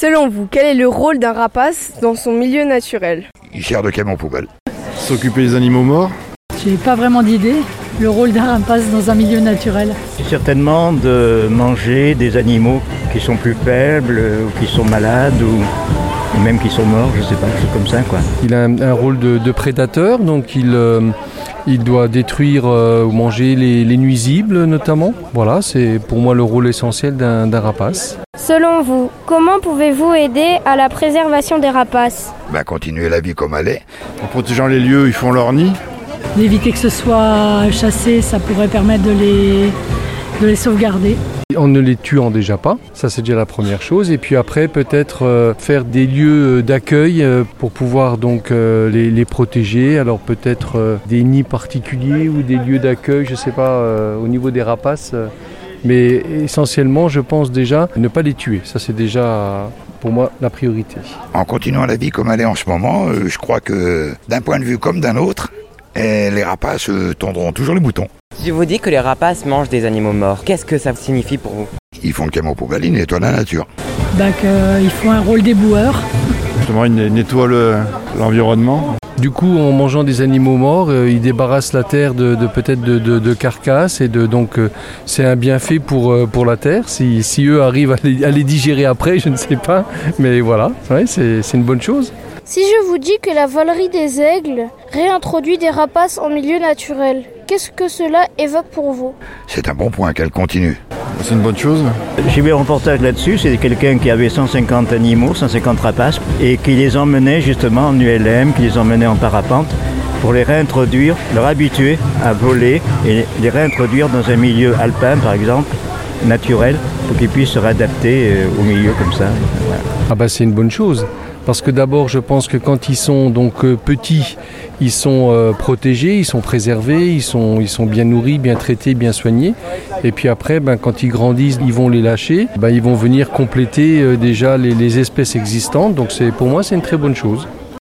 Selon vous, quel est le rôle d'un rapace dans son milieu naturel Il sert de camion poubelle. S'occuper des animaux morts J'ai pas vraiment d'idée. Le rôle d'un rapace dans un milieu naturel. Certainement de manger des animaux qui sont plus faibles, ou qui sont malades, ou même qui sont morts, je sais pas, c'est comme ça quoi. Il a un, un rôle de, de, prédateur, donc il, euh, il doit détruire euh, ou manger les, les, nuisibles notamment. Voilà, c'est pour moi le rôle essentiel d'un rapace. Selon vous, comment pouvez-vous aider à la préservation des rapaces? Ben, Continuer la vie comme elle est. En protégeant les lieux, ils font leur nid. D'éviter que ce soit chassé, ça pourrait permettre de les, de les sauvegarder. En ne les tuant déjà pas, ça c'est déjà la première chose. Et puis après, peut-être euh, faire des lieux d'accueil euh, pour pouvoir donc euh, les, protéger. Alors peut-être euh, des nids particuliers ou des lieux d'accueil, je sais pas, euh, au niveau des rapaces. mais essentiellement, je pense déjà ne pas les tuer. Ça c'est déjà pour moi la priorité. En continuant la vie comme elle est en ce moment, euh, je crois que d'un point de vue comme d'un autre, et les rapaces tondront toujours les boutons. Si je vous dis que les rapaces mangent des animaux morts, qu'est-ce que ça signifie pour vous Ils font le camion poubelle, ils nettoient la nature. Bah qu'ils font un rôle d'éboueur. Justement, ils nettoient l'environnement. Le, du coup, en mangeant des animaux morts, euh, ils débarrassent la terre de, de peut-être de, de, de, carcasses et de donc euh, c'est un bienfait pour euh, pour la terre. Si, si eux arrivent à les, à les, digérer après, je ne sais pas, mais voilà, ouais, c'est une bonne chose. Si je vous dis que la valerie des aigles réintroduit des rapaces en milieu naturel, qu'est-ce que cela évoque pour vous? C'est un bon point qu'elle continue. C'est une bonne chose. J'ai vu un reportage là-dessus, c'est quelqu'un qui avait 150 animaux, 150 rapaces, et qui les emmenait justement en ULM, qui les emmenait en parapente, pour les réintroduire, leur habituer à voler et les réintroduire dans un milieu alpin par exemple, naturel, pour qu'ils puissent se réadapter au milieu comme ça. Voilà. Ah bah c'est une bonne chose. Parce que d'abord, je pense que quand ils sont donc euh, petits, ils sont euh, protégés, ils sont préservés, ils sont, bien nourris, bien traités, bien soignés. Et puis après, ben, quand ils grandissent, ils vont les lâcher. Ben, ils vont venir compléter euh, déjà les, les espèces existantes. Donc pour moi, c'est une très bonne chose.